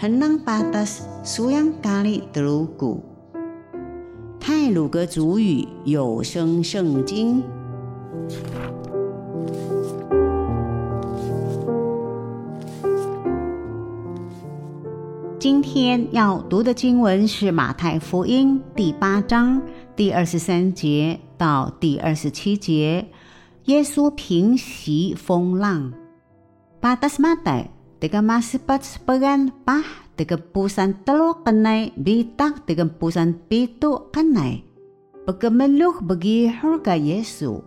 henang patas suyang kali telugu。泰鲁格族语有声圣经。今天要读的经文是马太福音第八章第二十三节到第二十七节。耶稣平息风浪。Patas matai, tiga masih pat sepegan pah tiga pusan telu kenai bitak tiga pusan pitu kenai. Pegemeluh bagi harga Yesus.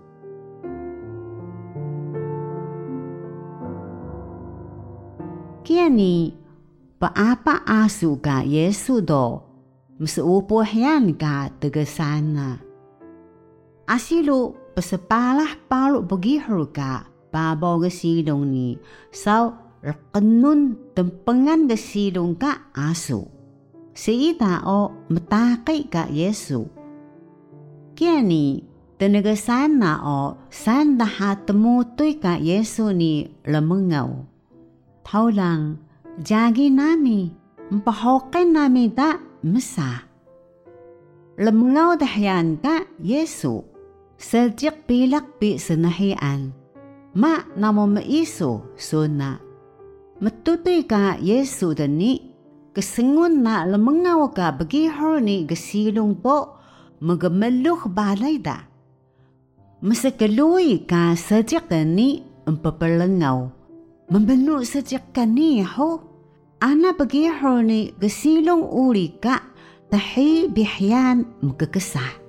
Kiani Paapa asu ka Yesu do, msuupo yan ka tegasana. Asilu pasapalah palu bagi ka babaw ga silong ni saw rakanun tempengan ga silong ka asu. Si tao matakay ka Yesu. Kaya ni tanagasan o san dahat temutoy ka Yesu ni lamangaw. Tau lang, Jagi nami, mpahokin nami da masa. Lemngaw dahyan ka Yesu, sajik pilak pi senahian. Ma namo maiso suna. Matutoy ka Yesu dani, kasengun na lemengaw ka bagi ni gasilong po, magamaluk balay da. Masakaluy ka sajik dani, empapalangaw. Membenu sejak kani ho. Ana bagi ni gesilong uli ka tahi bihyan magkakasah.